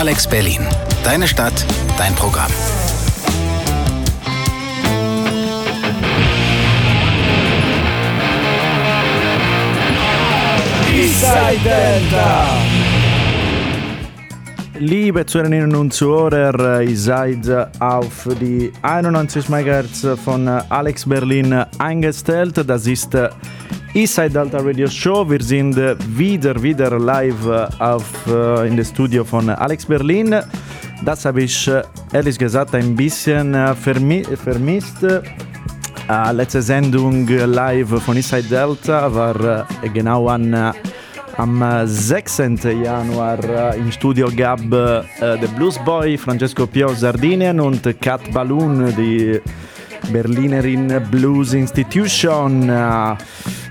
Alex Berlin. Deine Stadt, dein Programm. Eastside Delta. Liebe Zuhörerinnen und Zuhörer, ihr seid auf die 91 MHz von Alex Berlin eingestellt. Das ist Eastside Delta Radio Show. Wir sind wieder, wieder live auf, in das Studio von Alex Berlin. Das habe ich ehrlich gesagt ein bisschen vermi vermisst. Uh, letzte Sendung live von Eastside Delta war uh, genau an am 6. Januar im Studio gab äh, der Bluesboy Francesco Pio Sardinien und Kat Balloon, die Berlinerin Blues Institution.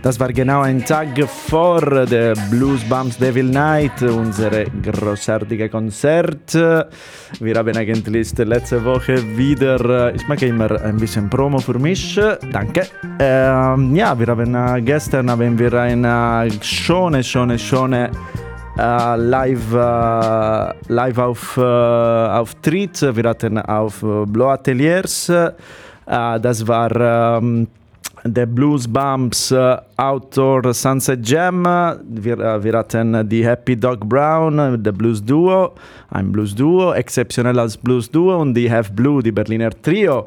Das war genau ein Tag vor der Blues Bumps Devil Night, unser großartiges Konzert. Wir haben eigentlich letzte Woche wieder, ich mache immer ein bisschen Promo für mich, danke. Ähm, ja, wir haben gestern haben wir eine schöne, schöne, schöne Uh, live, uh, live auf, uh, Auftritt. Wir hatten auf Blow Ateliers. Das war um, der Blues Bumps Outdoor Sunset Jam. Wir, wir hatten die Happy Dog Brown, der Blues Duo, ein Blues Duo, exzeptionell als Blues Duo und die Have Blue, die Berliner Trio.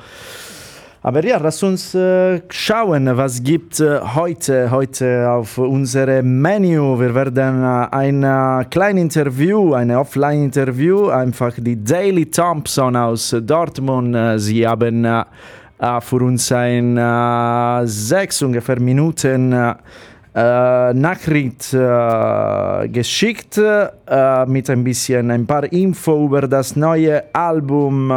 Aber ja, lass uns äh, schauen, was gibt äh, heute, heute auf unserem Menü. Wir werden äh, ein äh, kleines Interview, ein Offline-Interview, einfach die Daily Thompson aus Dortmund. Äh, sie haben äh, für uns ein sechs ungefähr Minuten Nachricht geschickt mit ein bisschen ein paar Info über das neue Album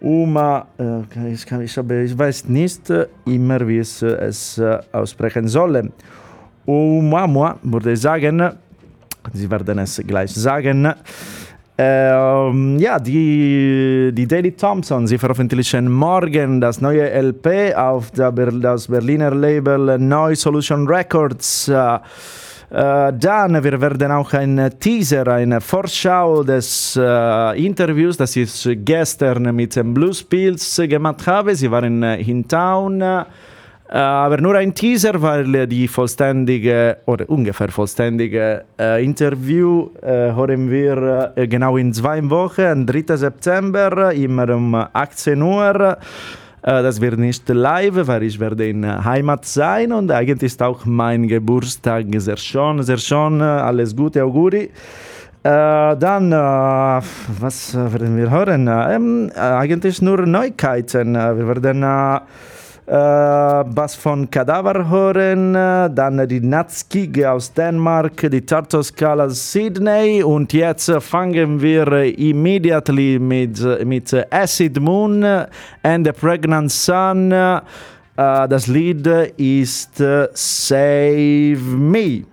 Uma, äh, ich, kann, ich, habe, ich weiß nicht immer, wie ich es äh, aussprechen soll. Uma, würde ich sagen, Sie werden es gleich sagen. Ähm, ja, die, die Daily Thompson, sie veröffentlichen morgen das neue LP auf der, das Berliner Label Neu Solution Records. Äh, äh, dann, wir werden auch ein Teaser, eine Vorschau des äh, Interviews, das ich gestern mit den Blues Pills gemacht habe. Sie waren in Town. Äh, aber nur ein Teaser, weil die vollständige oder ungefähr vollständige äh, Interview äh, hören wir äh, genau in zwei Wochen, am 3. September, immer um 18 Uhr. Das wird nicht live, weil ich werde in Heimat sein und eigentlich ist auch mein Geburtstag sehr schön, sehr schön. Alles Gute, Auguri. Äh, dann, äh, was werden wir hören? Ähm, eigentlich nur Neuigkeiten. Wir werden äh, was von Kadaver hören, dann die Natskig aus Dänemark, die Tartoskal aus Sydney und jetzt fangen wir immediately mit, mit Acid Moon and the Pregnant Sun. Das Lied ist Save Me.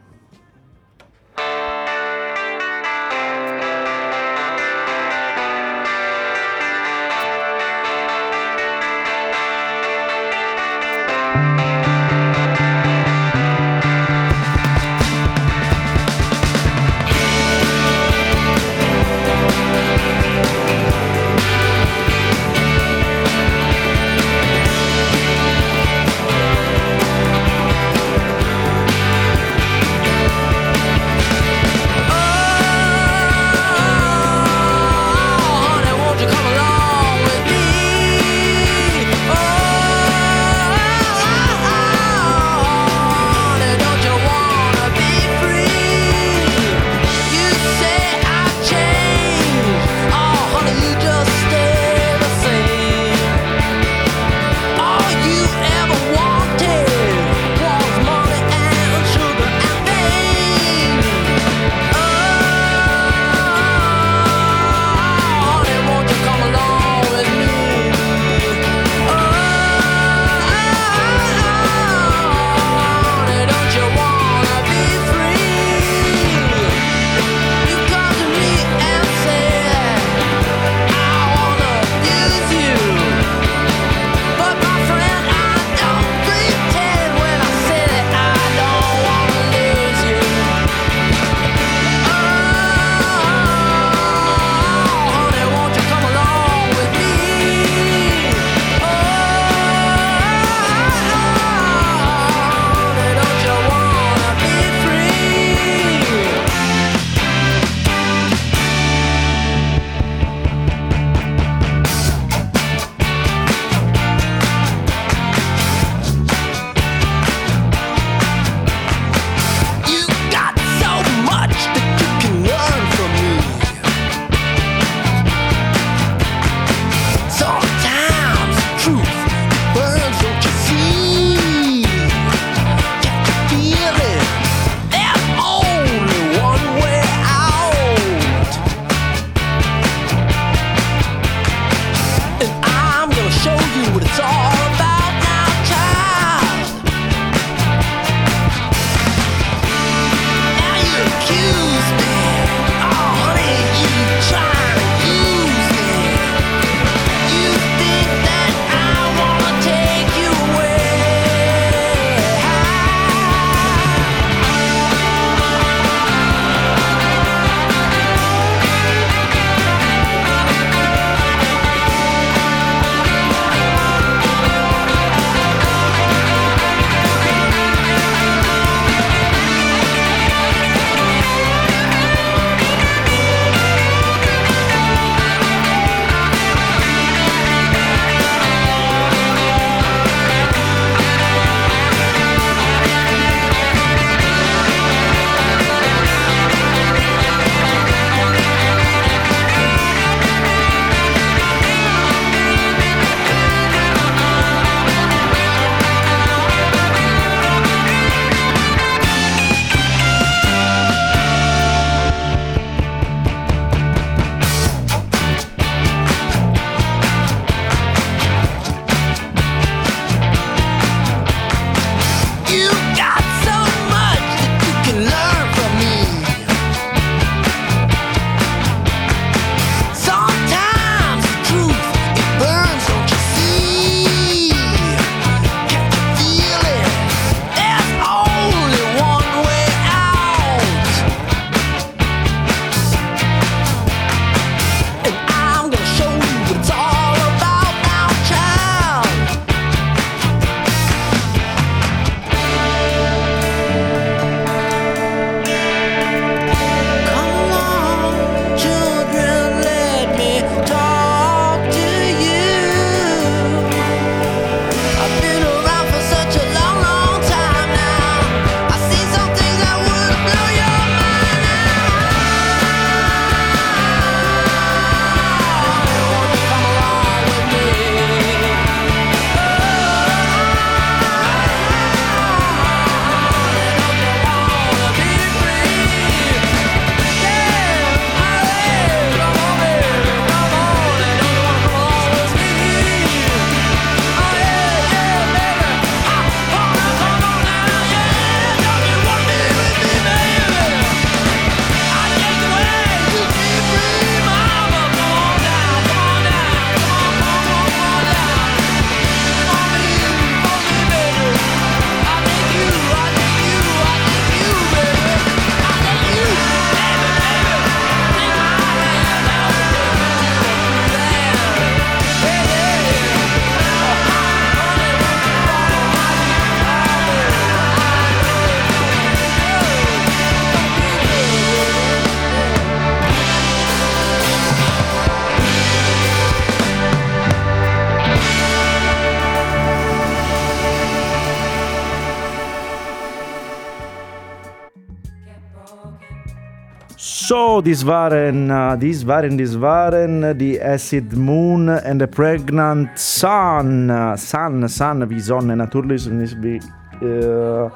So, dies waren, uh, dies waren, dies waren die Acid Moon and the Pregnant Sun. Sun, Sun wie Sonne natürlich nicht wie uh,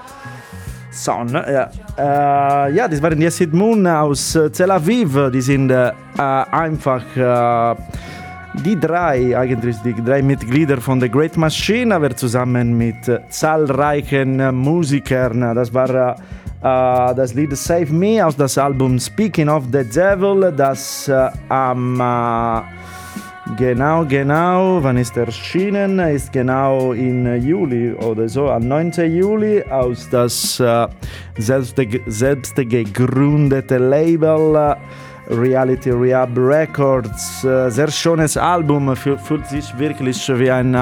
Sun. Ja. Uh, ja, das waren die Acid Moon aus Tel Aviv. Die sind uh, einfach die drei, eigentlich die drei Mitglieder von The Great Machine, aber zusammen mit zahlreichen Musikern. Das war Uh, das Lied Save Me aus das Album Speaking of the Devil, das uh, am uh, genau, genau, wann ist erschienen? Ist genau in Juli oder so, am 9. Juli aus das selbst, selbst gegründete Label Reality Rehab Records. Sehr schönes Album, fühlt sich wirklich wie ein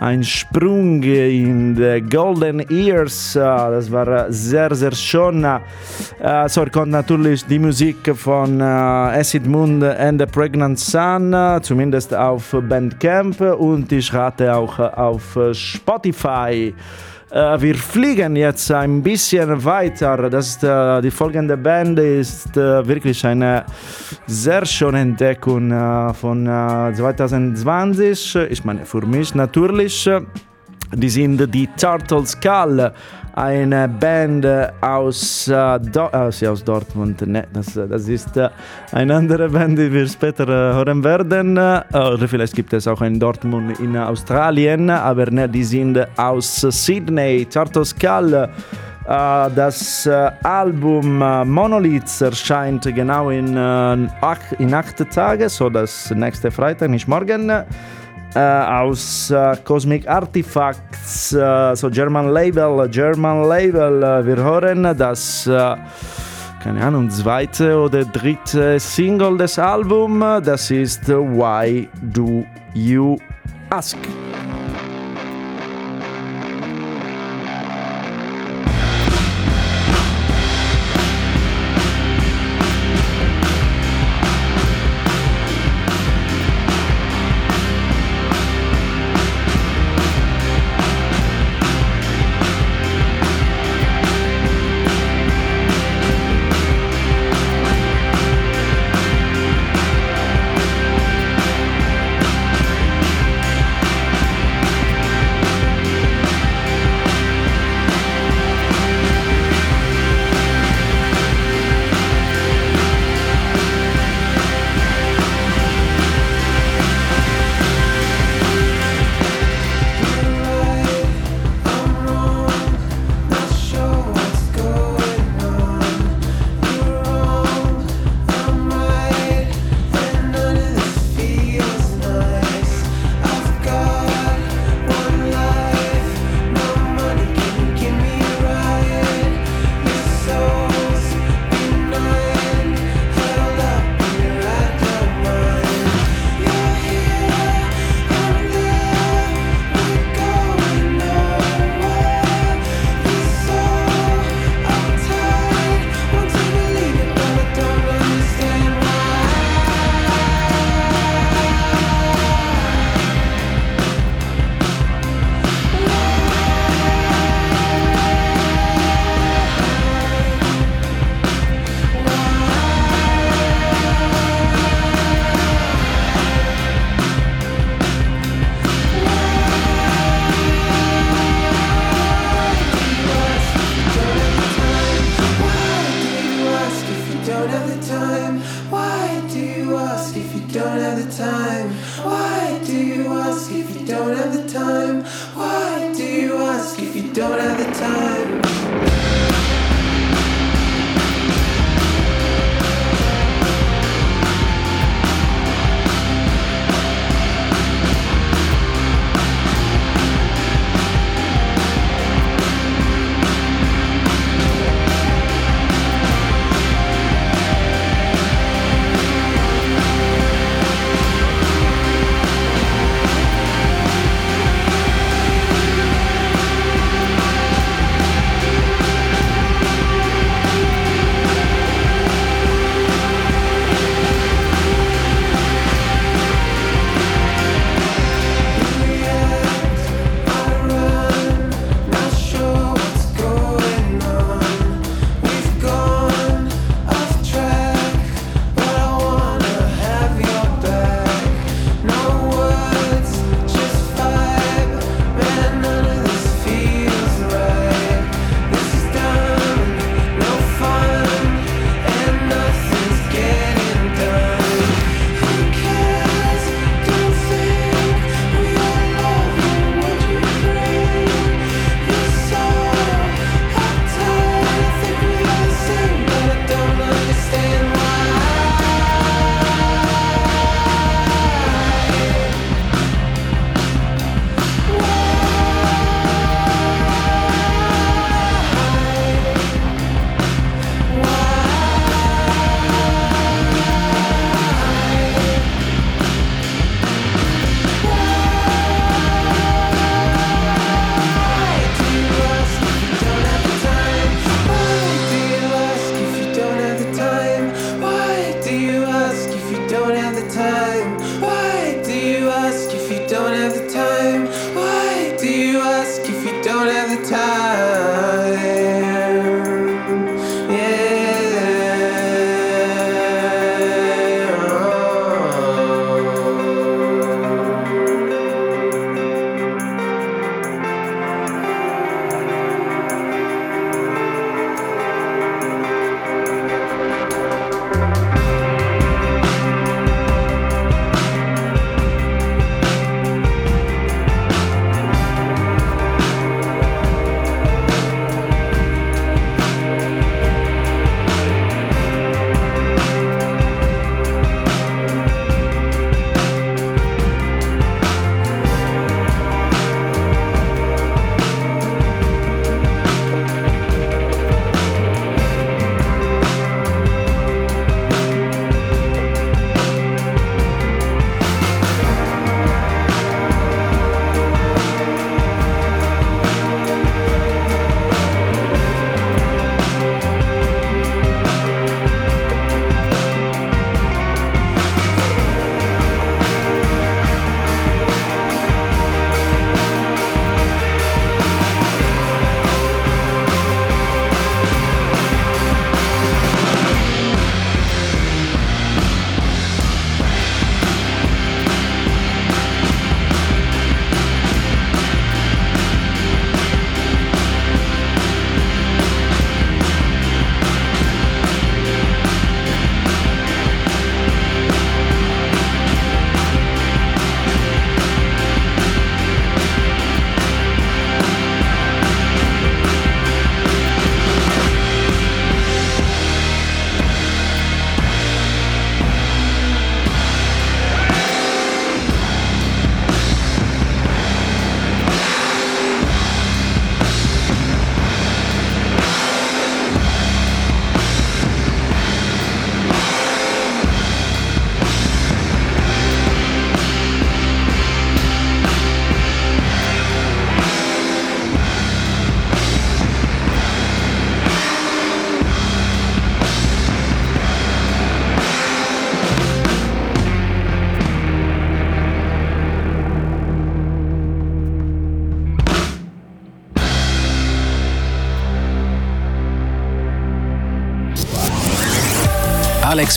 ein Sprung in die Golden Years. Das war sehr, sehr schön. So kommt natürlich die Musik von Acid Moon and the Pregnant Sun, zumindest auf Bandcamp und ich rate auch auf Spotify. Wir fliegen jetzt ein bisschen weiter. Das ist, äh, die folgende Band ist äh, wirklich eine sehr schöne Entdeckung äh, von 2020. Ich meine, für mich natürlich. Die sind die Turtle Skull, eine Band aus, äh, Do äh, aus Dortmund. Ne, das, das ist äh, eine andere Band, die wir später hören werden. oder vielleicht gibt es auch in Dortmund in Australien, aber ne, die sind aus Sydney. Turtle Skull. das Album Monoliths erscheint genau in, in acht Tagen, so das nächste Freitag, nicht morgen. Uh, aus uh, Cosmic Artifacts, uh, so German Label, German Label. wir hören das, keine Ahnung, zweite oder dritte Single des Albums. Das ist Why Do You Ask?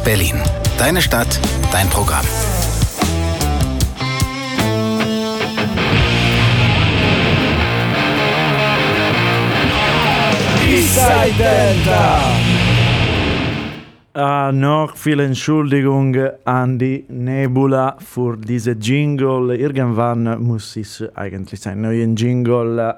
Berlin. Deine Stadt, dein Programm. Uh, noch viele Entschuldigungen an die Nebula für diese Jingle. Irgendwann muss ich eigentlich einen neuen Jingle äh,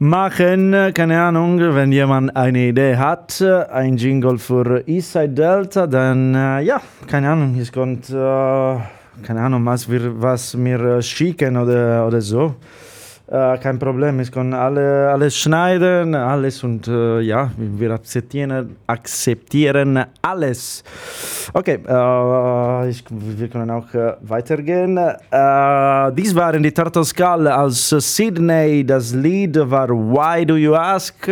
machen. Keine Ahnung, wenn jemand eine Idee hat, ein Jingle für Eastside Delta, dann äh, ja, keine Ahnung, es kommt, äh, keine Ahnung, was wir, was mir schicken oder, oder so. Äh, kein Problem, ich kann alle, alles schneiden, alles und äh, ja, wir akzeptieren, akzeptieren alles. Okay, äh, ich, wir können auch äh, weitergehen. Äh, dies waren die Turtles Call aus Sydney. Das Lied war Why Do You Ask?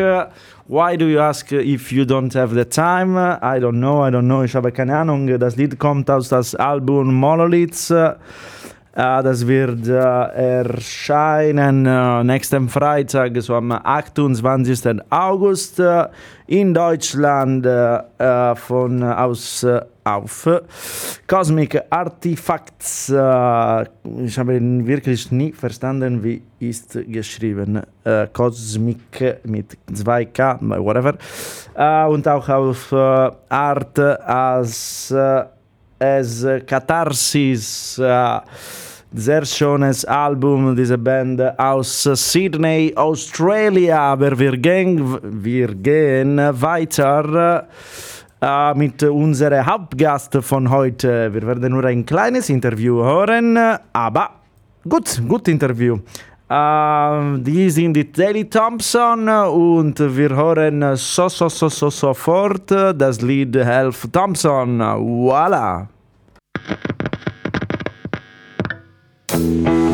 Why do you ask if you don't have the time? I don't know, I don't know, ich habe keine Ahnung. Das Lied kommt aus das Album Monoliths. Uh, das wird uh, erscheinen uh, nächsten Freitag, so am 28. August in Deutschland von aus auf Cosmic Artifacts. ich habe wirklich nie verstanden, wie ist geschrieben. Cosmic mit 2K, whatever. und auch auf Art als as Katharsis. Sehr schönes Album, diese Band aus Sydney, Australia. Aber wir gehen, wir gehen weiter äh, mit unserem Hauptgast von heute. Wir werden nur ein kleines Interview hören, aber gut, gut Interview. Äh, die sind die Daily Thompson und wir hören so, so, so, so sofort das Lied Helf Thompson. Voila! Daily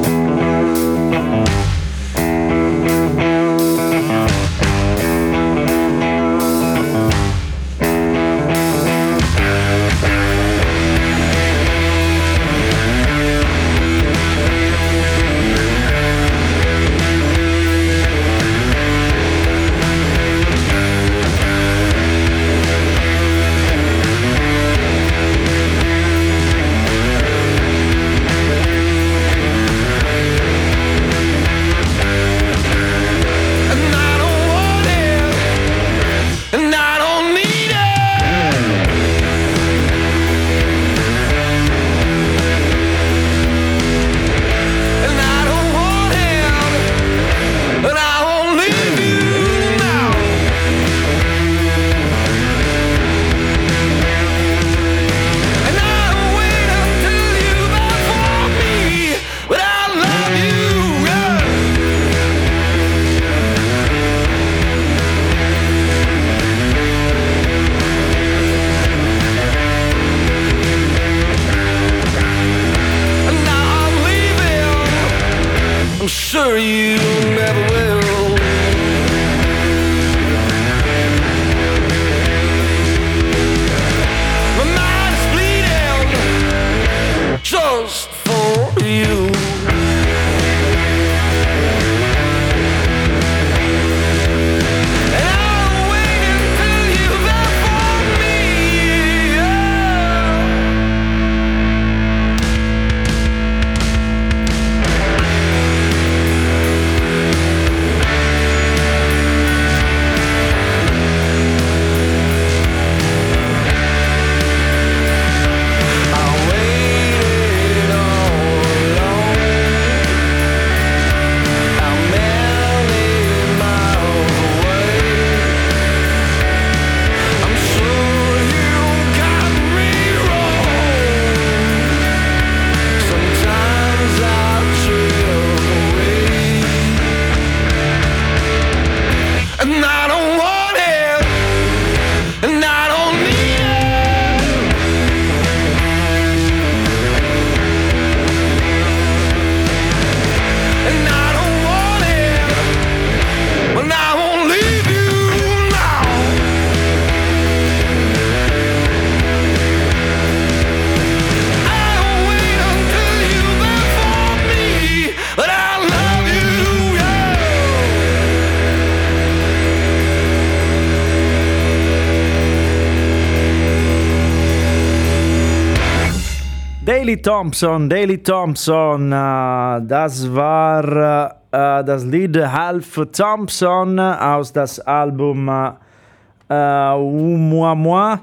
Thompson, Daily Thompson, uh, das war uh, das Lied Half Thompson aus das Album uh, Umua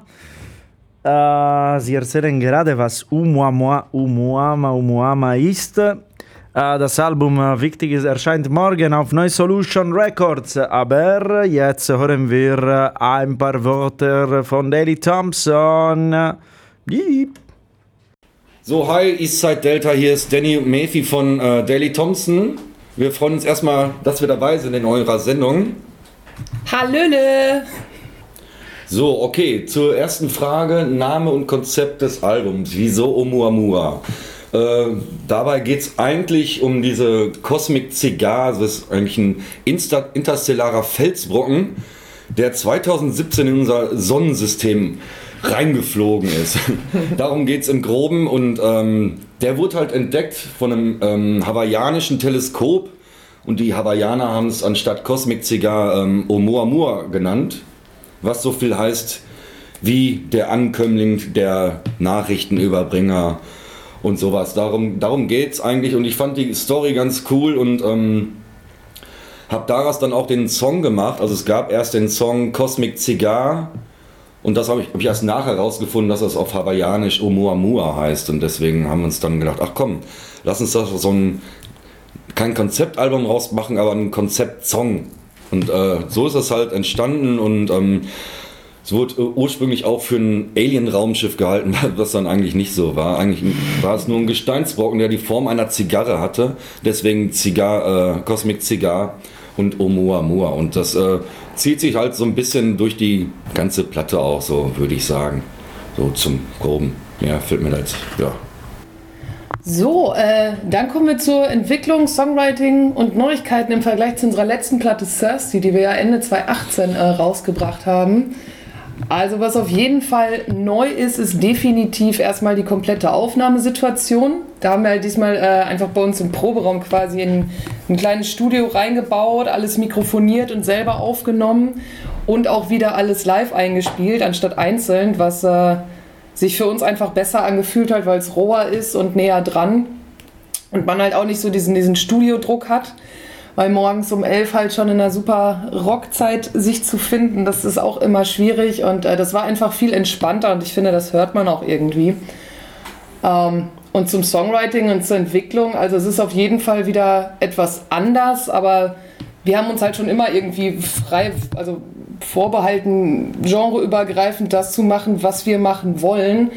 Uh, Sie erzählen gerade, was Umuamua, Umuama, Umuama ist. Das Album Wichtig ist erscheint morgen auf Neu Solution Records. Aber jetzt hören wir ein paar Worte von Daily Thompson. Jeep. So, hi, Eastside Delta, hier ist Danny Murphy von äh, Daily Thompson. Wir freuen uns erstmal, dass wir dabei sind in eurer Sendung. Hallöle! So, okay, zur ersten Frage, Name und Konzept des Albums. Wieso Oumuamua? Äh, dabei geht es eigentlich um diese Cosmic Cigar, das ist eigentlich ein Insta interstellarer Felsbrocken, der 2017 in unser Sonnensystem reingeflogen ist. Darum geht es im Groben und ähm, der wurde halt entdeckt von einem ähm, hawaiianischen Teleskop und die Hawaiianer haben es anstatt Cosmic Cigar ähm, Oumuamua genannt, was so viel heißt wie der Ankömmling, der Nachrichtenüberbringer und sowas. Darum, darum geht es eigentlich und ich fand die Story ganz cool und ähm, habe daraus dann auch den Song gemacht. Also es gab erst den Song Cosmic Cigar und das habe ich, hab ich erst nachher herausgefunden, dass das auf Hawaiianisch Oumuamua heißt. Und deswegen haben wir uns dann gedacht, ach komm, lass uns doch so ein, kein Konzeptalbum rausmachen, aber ein Konzeptsong. Und äh, so ist es halt entstanden und ähm, es wurde ursprünglich auch für ein Alien-Raumschiff gehalten, was dann eigentlich nicht so war. Eigentlich war es nur ein Gesteinsbrocken, der die Form einer Zigarre hatte. Deswegen Zigar, äh, Cosmic Cigar und Oumuamua. Und das äh, zieht sich halt so ein bisschen durch die ganze Platte auch, so würde ich sagen. So zum Groben. Ja, fällt mir da jetzt, ja. So, äh, dann kommen wir zur Entwicklung, Songwriting und Neuigkeiten im Vergleich zu unserer letzten Platte Thirsty, die wir ja Ende 2018 äh, rausgebracht haben. Also was auf jeden Fall neu ist, ist definitiv erstmal die komplette Aufnahmesituation. Da haben wir halt diesmal äh, einfach bei uns im Proberaum quasi in ein kleines Studio reingebaut, alles mikrofoniert und selber aufgenommen und auch wieder alles live eingespielt, anstatt einzeln, was äh, sich für uns einfach besser angefühlt hat, weil es roher ist und näher dran und man halt auch nicht so diesen, diesen Studiodruck hat weil morgens um elf halt schon in einer super Rockzeit sich zu finden, das ist auch immer schwierig und äh, das war einfach viel entspannter und ich finde, das hört man auch irgendwie. Ähm, und zum Songwriting und zur Entwicklung, also es ist auf jeden Fall wieder etwas anders, aber wir haben uns halt schon immer irgendwie frei, also vorbehalten, genreübergreifend das zu machen, was wir machen wollen.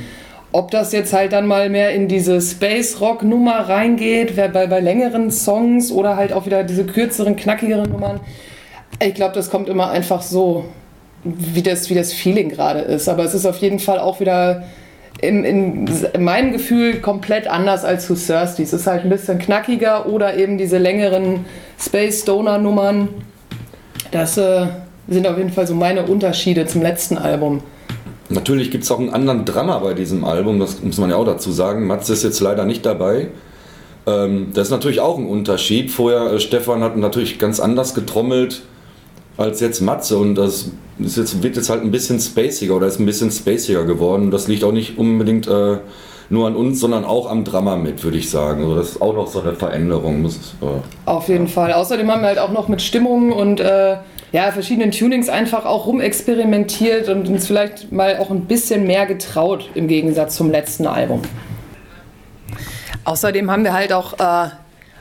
Ob das jetzt halt dann mal mehr in diese Space Rock Nummer reingeht, bei, bei längeren Songs oder halt auch wieder diese kürzeren, knackigeren Nummern. Ich glaube, das kommt immer einfach so, wie das, wie das Feeling gerade ist. Aber es ist auf jeden Fall auch wieder in, in, in meinem Gefühl komplett anders als zu Thirsty. Es ist halt ein bisschen knackiger oder eben diese längeren Space Stoner Nummern. Das äh, sind auf jeden Fall so meine Unterschiede zum letzten Album. Natürlich gibt es auch einen anderen Drummer bei diesem Album, das muss man ja auch dazu sagen. Mats ist jetzt leider nicht dabei. Ähm, das ist natürlich auch ein Unterschied. Vorher, äh, Stefan hat natürlich ganz anders getrommelt als jetzt Matze und das ist jetzt, wird jetzt halt ein bisschen spaciger oder ist ein bisschen spaciger geworden. Das liegt auch nicht unbedingt äh, nur an uns, sondern auch am Drama mit, würde ich sagen. Also das ist auch noch so eine Veränderung. Muss, äh, Auf jeden ja. Fall. Außerdem haben wir halt auch noch mit Stimmungen und äh, ja, verschiedenen Tunings einfach auch rumexperimentiert und uns vielleicht mal auch ein bisschen mehr getraut im Gegensatz zum letzten Album. Außerdem haben wir halt auch äh,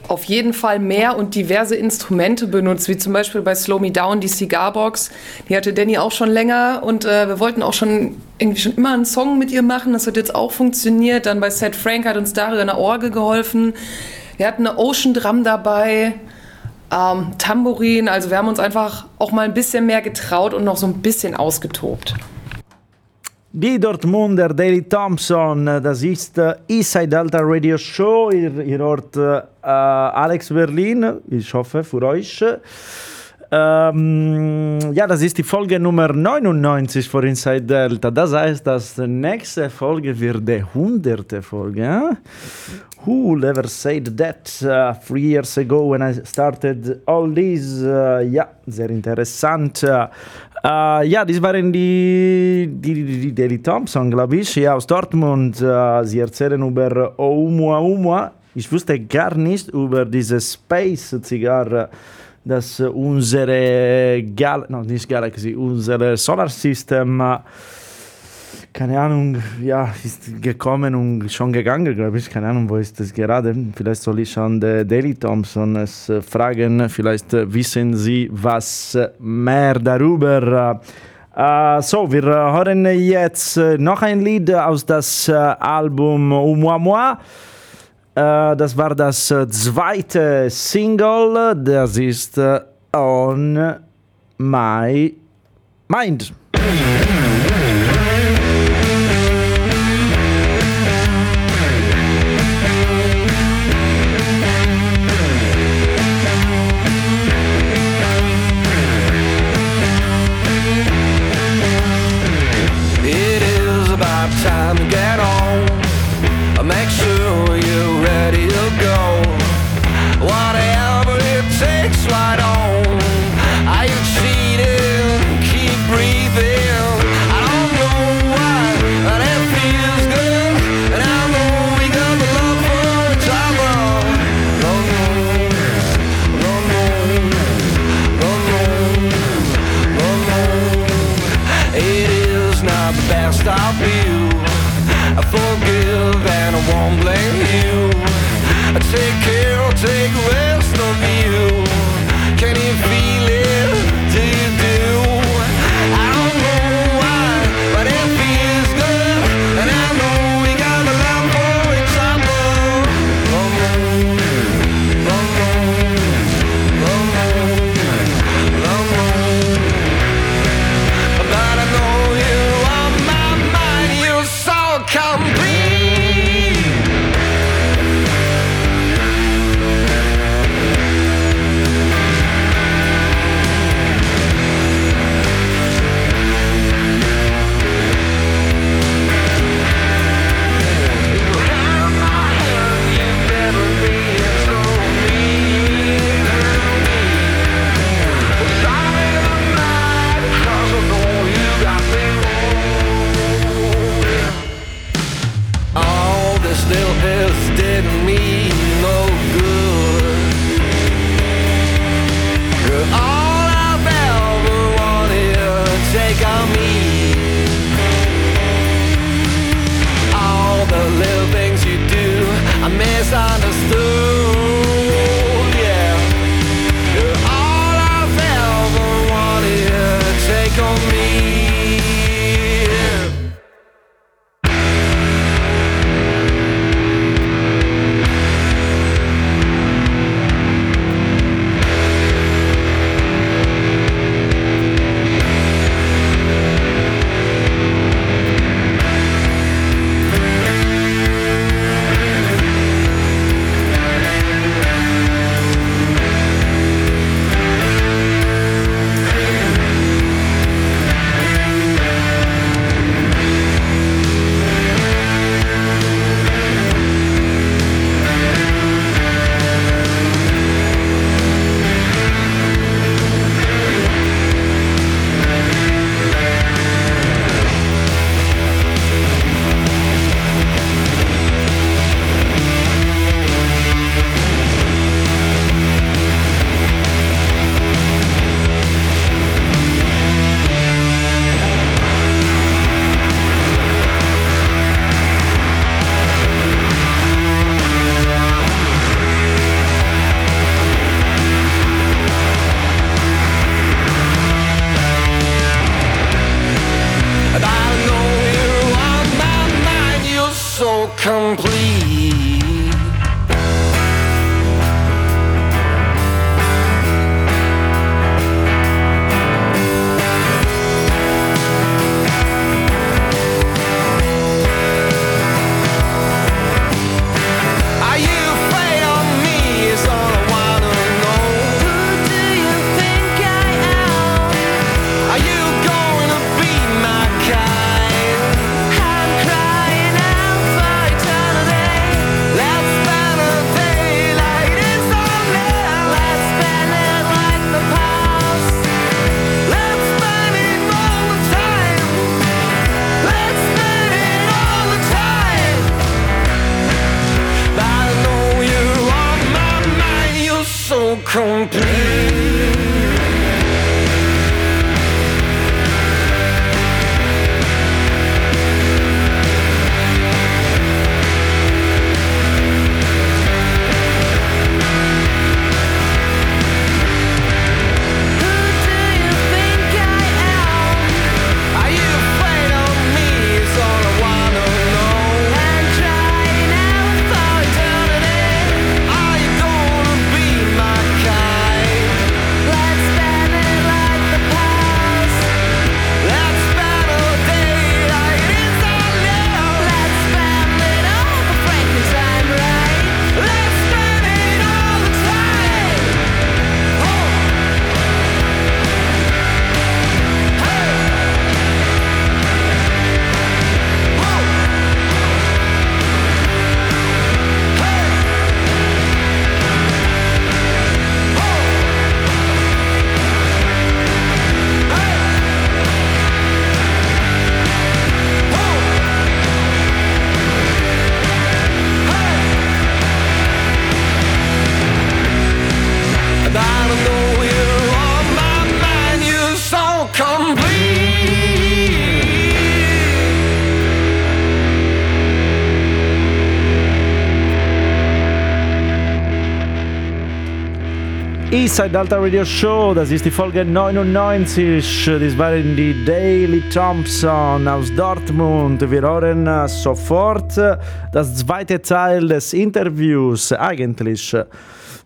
auf jeden Fall mehr und diverse Instrumente benutzt, wie zum Beispiel bei Slow Me Down die Cigarbox. Die hatte Danny auch schon länger und äh, wir wollten auch schon irgendwie schon immer einen Song mit ihr machen. Das hat jetzt auch funktioniert. Dann bei Seth Frank hat uns Dario in der Orgel geholfen. Wir hatten eine Ocean Drum dabei ähm, Tambourin. Also wir haben uns einfach auch mal ein bisschen mehr getraut und noch so ein bisschen ausgetobt. Die Dortmunder Daily Thompson, das ist uh, Eastside Delta Radio Show. Ihr, ihr hört uh, Alex Berlin, ich hoffe für euch. Ähm, ja, das ist die Folge Nummer 99 für Inside Delta. Das heißt, dass die nächste Folge wird die 100. Folge. Who ever said that uh, three years ago when I started all this? Uh, ja, sehr interessant. Äh, ja, das waren die, die, die, die Daily Thompson, glaube ich, ja, aus Dortmund. Äh, sie erzählen über Oumuamua. Ich wusste gar nicht über diese Space-Zigarre, dass unsere Gal no, nicht Galaxy, unser Solarsystem äh, keine Ahnung, ja, ist gekommen und schon gegangen, glaube ich. Keine Ahnung, wo ist das gerade? Vielleicht soll ich an Daily Thompson es äh, fragen. Vielleicht äh, wissen Sie was mehr darüber. Uh, so, wir hören jetzt noch ein Lied aus uh, Album Au Moi Moi. Uh, das war das zweite Single. Das ist On My Mind. Eastside Delta Radio Show, das ist die Folge 99. Das waren die Daily Thompson aus Dortmund. Wir hören äh, sofort äh, das zweite Teil des Interviews. Eigentlich äh,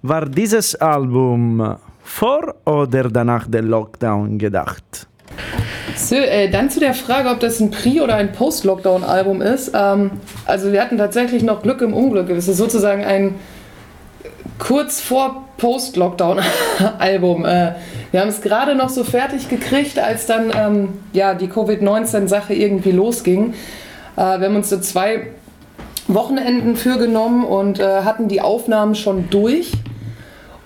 war dieses Album vor oder danach der Lockdown gedacht? So, äh, dann zu der Frage, ob das ein Pre- oder ein Post-Lockdown-Album ist. Ähm, also wir hatten tatsächlich noch Glück im Unglück. Es ist sozusagen ein kurz vor Post-Lockdown-Album. Äh, wir haben es gerade noch so fertig gekriegt, als dann ähm, ja, die Covid-19-Sache irgendwie losging. Äh, wir haben uns so zwei Wochenenden für genommen und äh, hatten die Aufnahmen schon durch.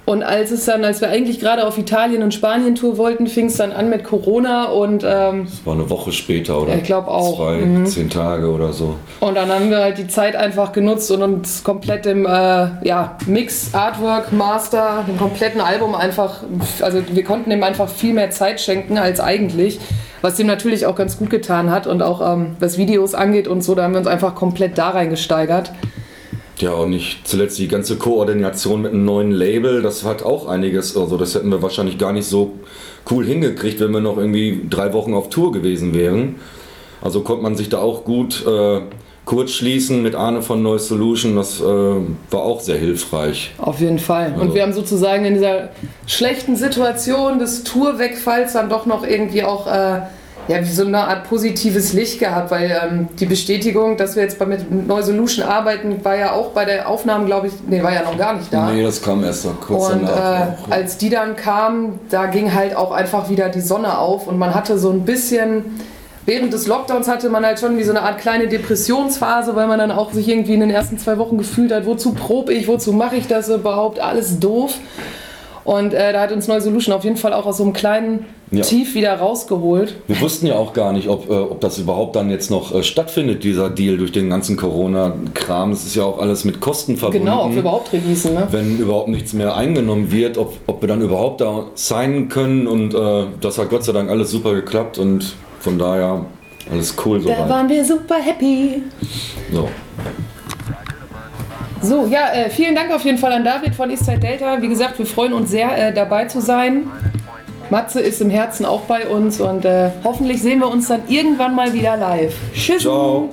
Und als es dann, als wir eigentlich gerade auf Italien und Spanien Tour wollten, fing es dann an mit Corona und ähm, Das war eine Woche später oder ich glaube auch. zwei, Mhm. zehn Tage oder so. Und dann haben wir halt die Zeit einfach genutzt und uns komplett im äh, ja, Mix, Artwork, Master, dem kompletten Album einfach, also wir konnten dem einfach viel mehr Zeit schenken als eigentlich, was dem natürlich auch ganz gut getan hat und auch ähm, was Videos angeht und so, da haben wir uns einfach komplett da reingesteigert. Ja, und nicht zuletzt die ganze Koordination mit einem neuen Label, das hat auch einiges, also das hätten wir wahrscheinlich gar nicht so cool hingekriegt, wenn wir noch irgendwie drei Wochen auf Tour gewesen wären. Also konnte man sich da auch gut äh, kurz schließen mit Arne von Noise Solution, das äh, war auch sehr hilfreich. Auf jeden Fall. Und Also- wir haben sozusagen in dieser schlechten Situation des Tourwegfalls dann doch noch irgendwie auch äh, ja, wie so eine Art positives Licht gehabt, weil ähm, die Bestätigung, dass wir jetzt bei mit Neu Solution arbeiten, war ja auch bei der Aufnahme, glaube ich, nee, war ja noch gar nicht da. Nee, das kam erst noch kurz Und äh, danach. auch. als die dann kamen, da ging halt auch einfach wieder die Sonne auf und man hatte so ein bisschen, während des Lockdowns hatte man halt schon wie so eine Art kleine Depressionsphase, weil man dann auch sich irgendwie in den ersten zwei Wochen gefühlt hat, wozu probe ich, wozu mache ich das überhaupt, alles doof. Und äh, da hat uns Neue Solution auf jeden Fall auch aus so einem kleinen Ja. Tief wieder rausgeholt. Wir wussten ja auch gar nicht, ob, äh, ob das überhaupt dann jetzt noch äh, stattfindet, dieser Deal durch den ganzen Corona-Kram. Es ist ja auch alles mit Kosten verbunden. Genau, ob wir überhaupt releasen, ne? Wenn überhaupt nichts mehr eingenommen wird, ob, ob wir dann überhaupt da signen können. Und äh, das hat Gott sei Dank alles super geklappt und von daher alles cool Da soweit. waren wir super happy. So. So, ja, äh, vielen Dank auf jeden Fall an David von Eastside Delta. Wie gesagt, wir freuen uns sehr, äh, dabei zu sein. Matze ist im Herzen auch bei uns und äh, hoffentlich sehen wir uns dann irgendwann mal wieder live. Tschüss. Ciao.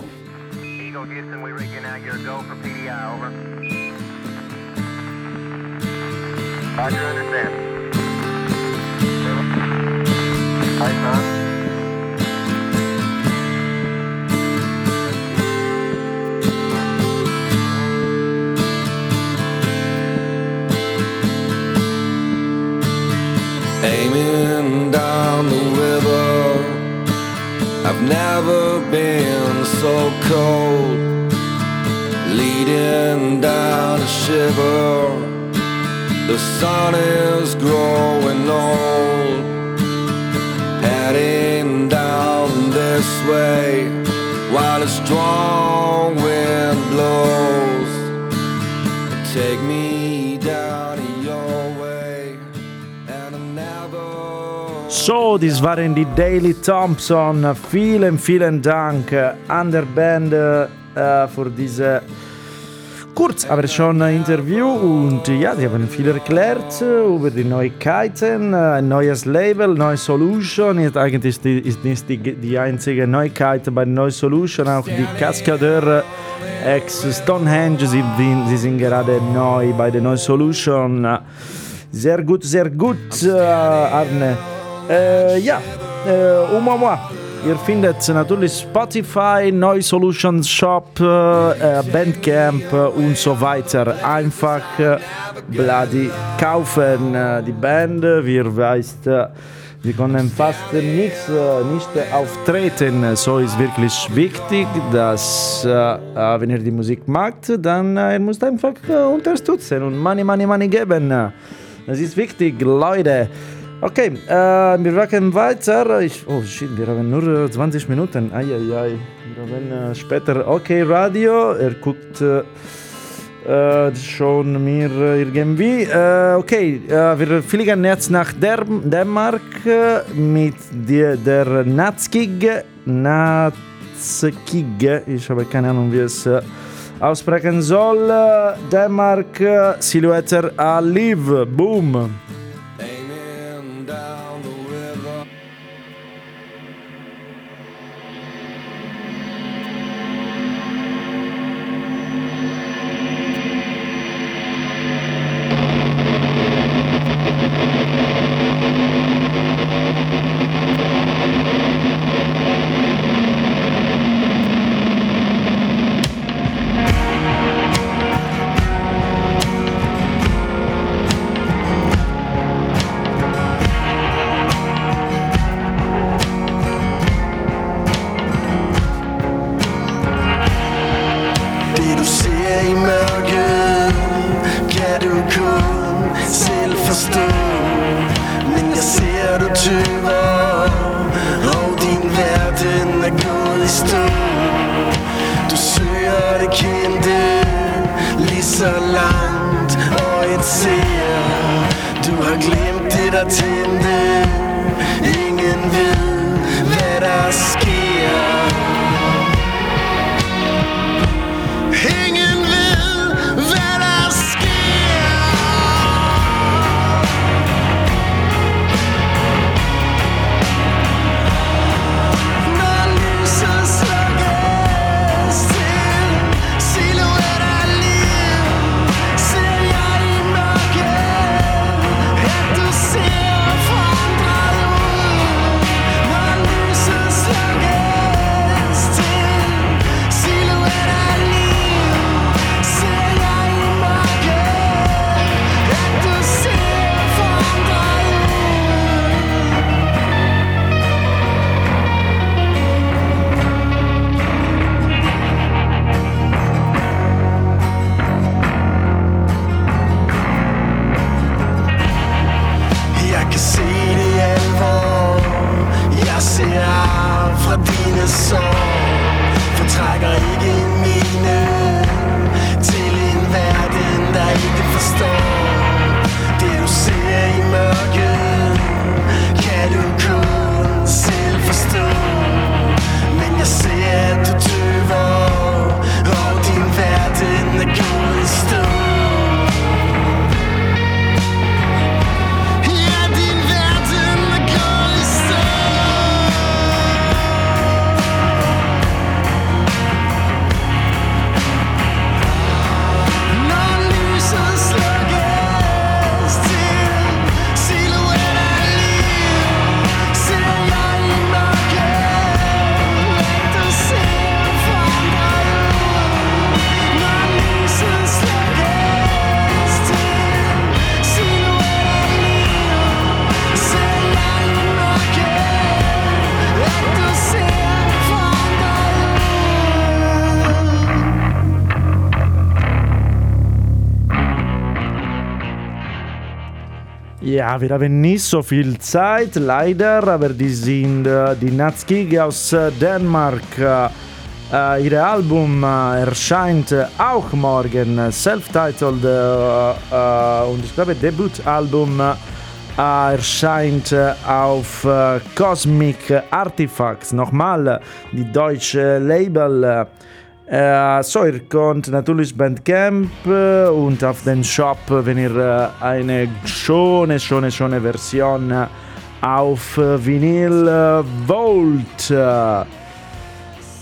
Roger, understand. Hi, son. Aiming down the river. I've never been so cold, leading down a shiver. The sun is growing old, heading down this way while a strong wind blows. Take me So, das waren die Daily Thompson. Vielen, vielen Dank an der Band äh, für diese kurz, aber schon Interview und ja, die haben viel erklärt über die Neuigkeiten, ein neues Label, neue Solution. Jetzt eigentlich ist, die, ist die, die einzige Neuigkeit bei Neue Solution, auch die Cascadeur ex Stonehenge, sie, sie sind gerade neu bei der Neue Solution. Sehr gut, sehr gut, äh, Arne. Äh, ja, äh, revoir. Ihr findet natürlich Spotify, Neu Solutions Shop, äh, Bandcamp und so weiter. Einfach äh, Bloody kaufen. Äh, die Band, wir weißt, äh, wir können fast nichts, äh, nicht auftreten. So ist wirklich wichtig, dass äh, äh, wenn ihr die Musik mag, dann äh, ihr müsst einfach äh, unterstützen und Money, Money, Money geben. Das ist wichtig, Leute. Okay, äh, wir machen weiter. Ich, oh shit, wir haben nur 20 Minuten. Eieiei. Wir haben äh, später. Okay, Radio. Er guckt äh, äh, schon mir äh, irgendwie. Äh, okay, äh, wir fliegen jetzt nach Dänemark äh, mit der, der Nazkig. Nazkig. Ich habe keine Ahnung, wie es äh, aussprechen soll. Äh, Dänemark, äh, Silhouette à Live. Boom. Ja, wir haben nicht so viel Zeit, leider, aber die sind äh, die Nazkig aus äh, Dänemark. Äh, äh, ihr Album äh, erscheint äh, auch morgen, äh, self-titled äh, äh, und ich glaube Debütalbum. äh, erscheint äh, auf äh, Cosmic Artifacts. Nochmal die deutsche Label. Äh, so, ihr könnt natürlich Bandcamp äh, und auf den Shop, wenn ihr äh, eine schöne, schöne, schöne Version äh, auf äh, Vinyl äh, wollt. Äh,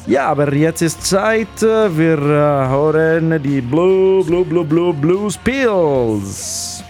ja, aber jetzt ist Zeit, äh, wir äh, hören die Blue, Blue, Blue, Blue, Blues Pills.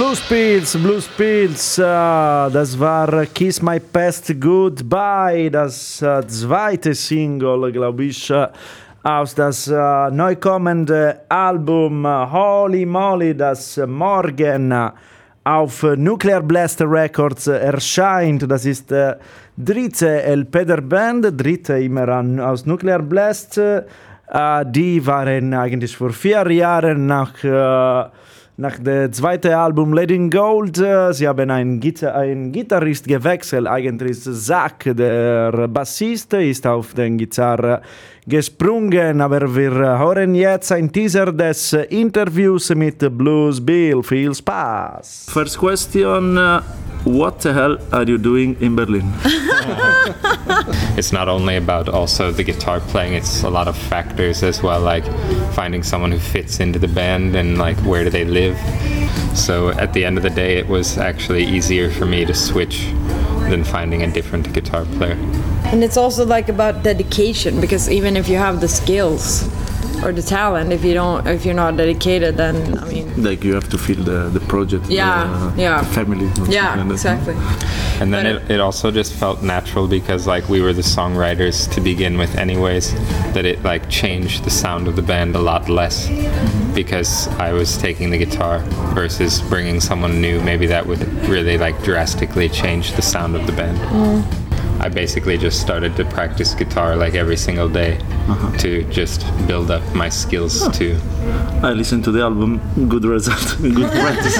Blues Pills, Blues Pills, äh, das war Kiss My Past Goodbye, das äh, zweite Single, glaube ich, äh, aus das neu kommende Album Holy Moly, das morgen auf Nuclear Blast Records erscheint. Das ist äh, dritte LP der Band, dritte immer aus Nuclear Blast. Die waren eigentlich vor vier Jahren nach nach dem zweiten Album Letting Gold, äh, sie haben einen, Gitar einen Gitarrist gewechselt. Eigentlich Zach, der Bassist, ist auf den Gitarre gesprungen. Aber wir hören jetzt ein Teaser des Interviews mit Blues Bill. Viel Spaß! First question, uh, what the hell are you doing in Berlin? it's not only about also the guitar playing it's a lot of factors as well like finding someone who fits into the band and like where do they live so at the end of the day it was actually easier for me to switch than finding a different guitar player. And it's also like about dedication because even if you have the skills or the talent, if you don't, if you're not dedicated, then I mean, like you have to feel the, the project, Yeah, the, yeah. the family. yeah, exactly. and then it, it also just felt natural because like we were the songwriters to begin with anyways that it like changed the sound of the band a lot less because i was taking the guitar versus bringing someone new maybe that would really like drastically change the sound of the band mm. I basically just started to practice guitar like every single day to just build up my skills too. I listened to the album. Good result. Good practice.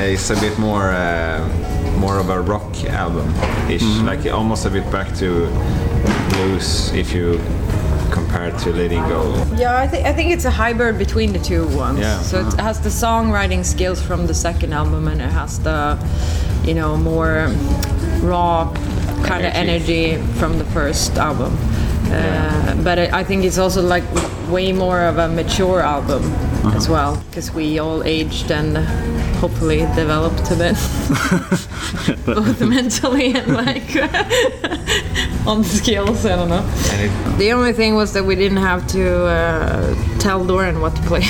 It's a bit more uh, more of a rock album ish, like almost a bit back to blues if you compare it to Letting Go. Yeah, I think I think it's a hybrid between the two ones. Yeah. So it has the songwriting skills from the second album, and it has the, you know, more raw kind of energy from the first album. Uh, but I I think it's also like way more of a mature album as well, because we all aged and hopefully developed a bit, both mentally and like on skills. I don't know. It, The only thing was that we didn't have to uh, tell Doran what to play.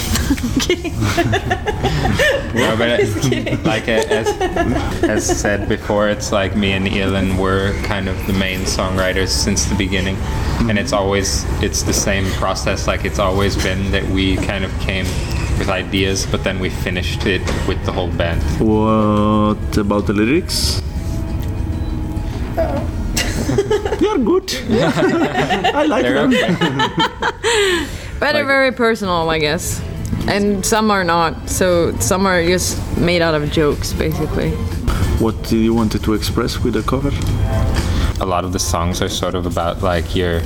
No, but it, like uh, as, as said before, it's like me and Elin were kind of the main songwriters since the beginning, Mm-hmm. and it's always it's the same process. Like it's always been that we kind of came with ideas, but then we finished it with the whole band. what about the lyrics? They are good. I like They're them. okay. but they're very personal, I guess. And some are not. So some are just made out of jokes, basically. What did you wanted to express with the cover? A lot of the songs are sort of about like your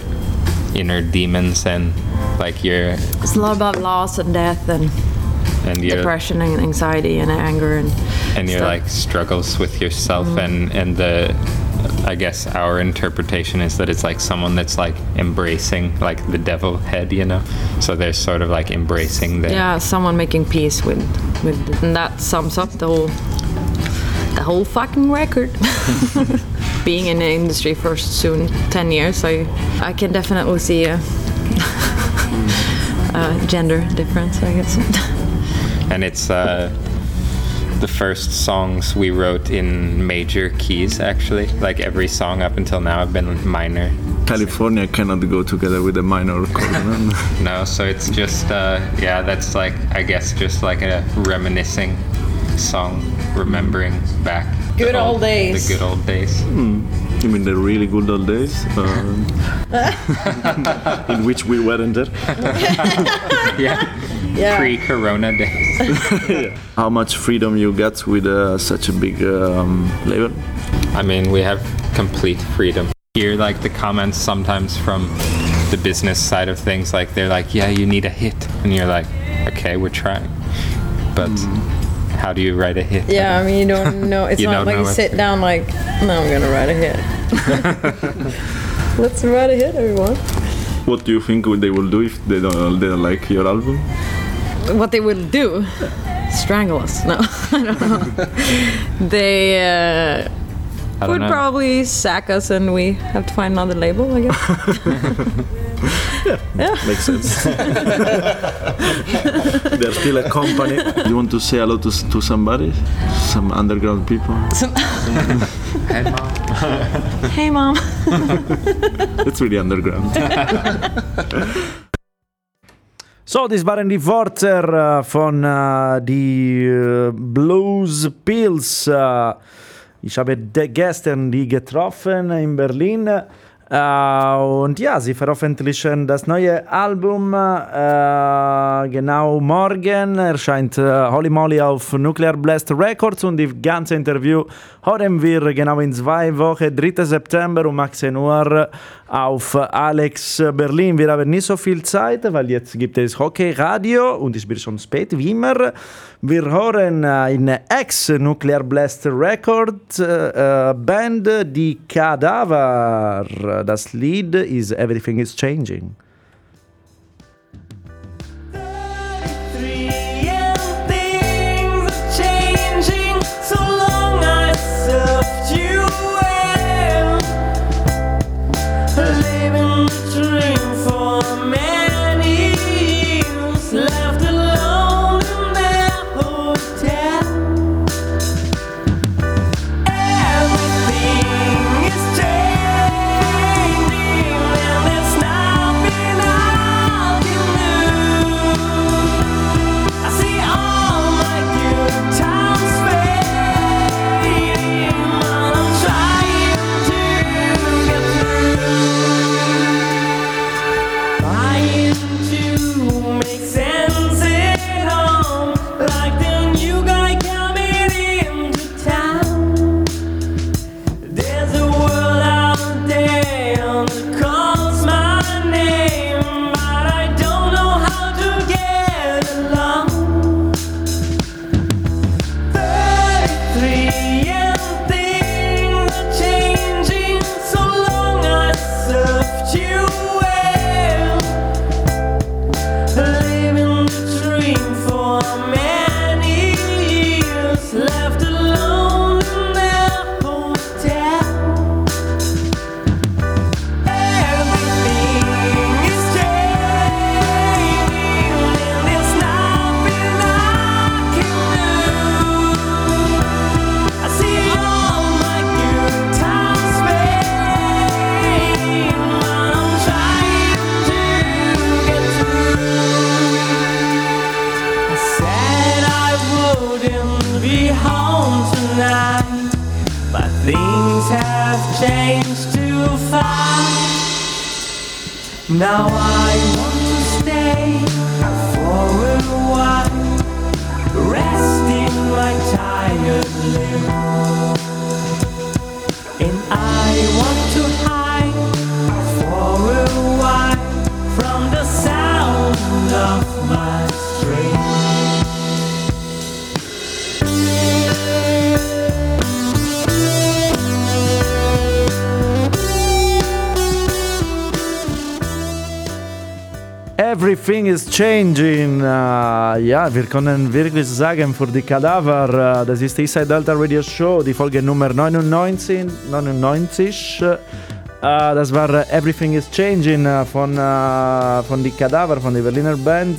inner demons and like your It's a lot about loss and death and and your depression and anxiety and anger and and your stuff. like struggles with yourself Mm-hmm. and and the I guess our interpretation is that it's like someone that's like embracing like the devil head, you know. So they're sort of like embracing the yeah, someone making peace with with and that sums up the whole the whole fucking record. Being in the industry for soon ten years, I I can definitely see a, a gender difference, I guess. and it's uh the first songs we wrote in major keys actually. Like every song up until now have been minor. California cannot go together with a minor chord. no? No, so it's just uh yeah, that's like I guess just like a reminiscing song, remembering back the Good old days. The good old days. you mean the really good old days? Um, in which we weren't there? yeah. Yeah. Pre-corona days. How much freedom you get with uh, such a big um, label? I mean, we have complete freedom. Hear like the comments sometimes from the business side of things, like they're like, "Yeah, you need a hit," and you're like, "Okay, we're trying," but how do you write a hit? Yeah, I mean, you don't know. It's not like you sit to- down like, no, I'm gonna write a hit. Let's write a hit, everyone. What do you think they will do if they don't, they don't like your album? What they will do? Strangle us? No, I don't know. they uh, I would probably sack us, and we have to find another label, I guess. Makes sense. They're still a company. You want to say hello to, to somebody? Some underground people? hey, mom. hey, mom. It's really underground. So, das waren die Worte äh, uh, von uh, äh, die äh, uh, Blues Pills. Äh, ich habe gestern die getroffen in Berlin. Äh, und ja, sie veröffentlichen das neue Album äh, genau morgen. Erscheint äh, Holy Moly auf Nuclear Blast Records und die ganze Interview hören wir genau in zwei Wochen, 3. September um 18 Uhr auf Alex Berlin. Wir haben nicht so viel Zeit, weil jetzt gibt es Hockey Radio und es wird schon spät, wie immer. Wir hören in Ex-Nuclear Blast Record Band die Cadaver. Uh, das Lied ist Everything is. Changing is changing. Äh, ja, wir können wirklich sagen, für die Kadaver, äh, das ist die Delta Radio Show, die Folge Nummer 99. 99 äh, das war äh, Everything is Changing äh, von, äh, von die Kadaver, von der Berliner Band.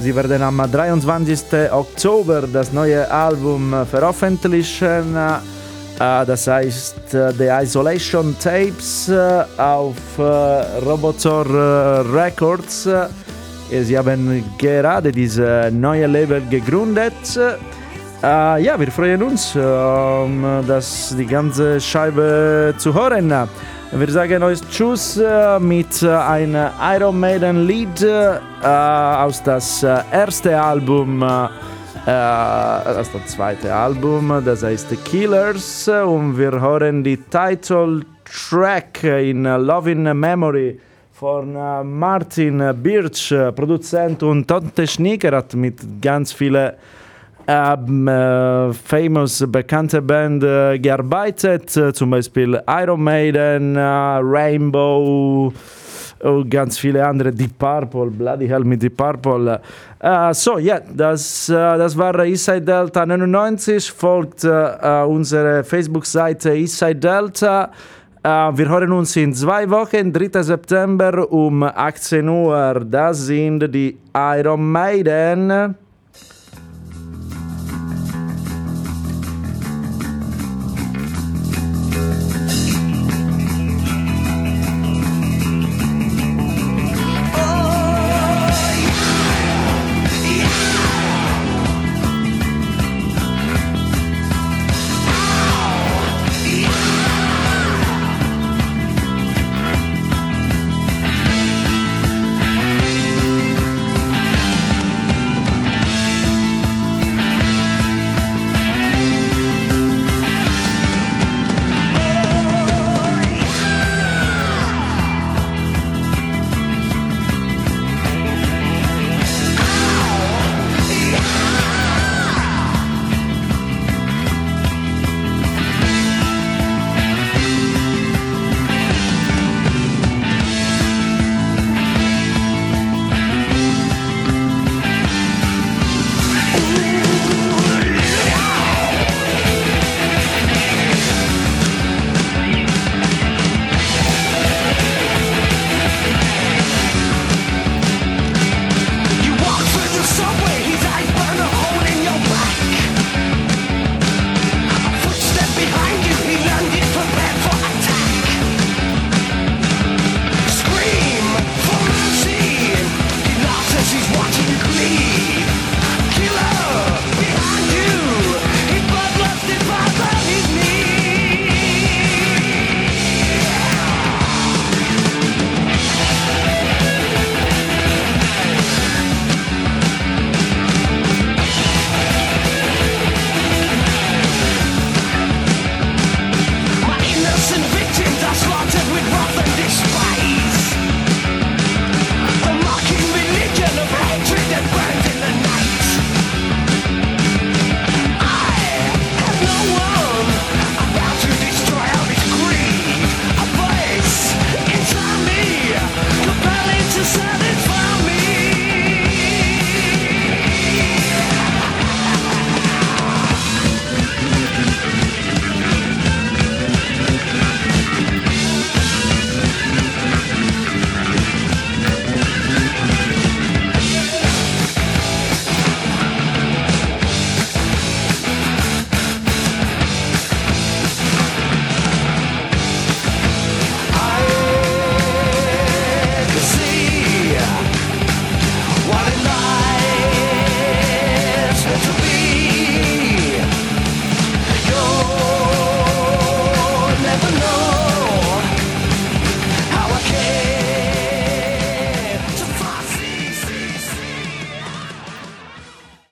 Sie werden am 23. Oktober das neue Album veröffentlichen. Das heißt The Isolation Tapes auf Roboter äh, Records. Äh, Sie haben gerade dieses neue Label gegründet. Äh, ja, wir freuen uns, ähm, das die ganze Scheibe zu hören. Wir sagen euch Tschüss äh, mit äh, einem Iron Maiden Lied äh, aus das äh, erste Album. Äh, äh, das zweite Album, das heißt The Killers und wir hören die Title Track in Love in Memory von äh, Martin Birch, äh, Produzent und Tontechniker, hat mit ganz vielen ähm, äh, famous bekannte Band äh, gearbeitet, äh, zum Beispiel Iron Maiden, Rainbow und ganz viele andere, Deep Purple, Bloody Hell mit Deep Purple. So, ja, das, äh, das war Eastside Delta 99. Folgt unsere Facebook-Seite Eastside Delta. Wir hören uns in zwei Wochen, 3. September um 18 Uhr. Das sind die Iron Maiden.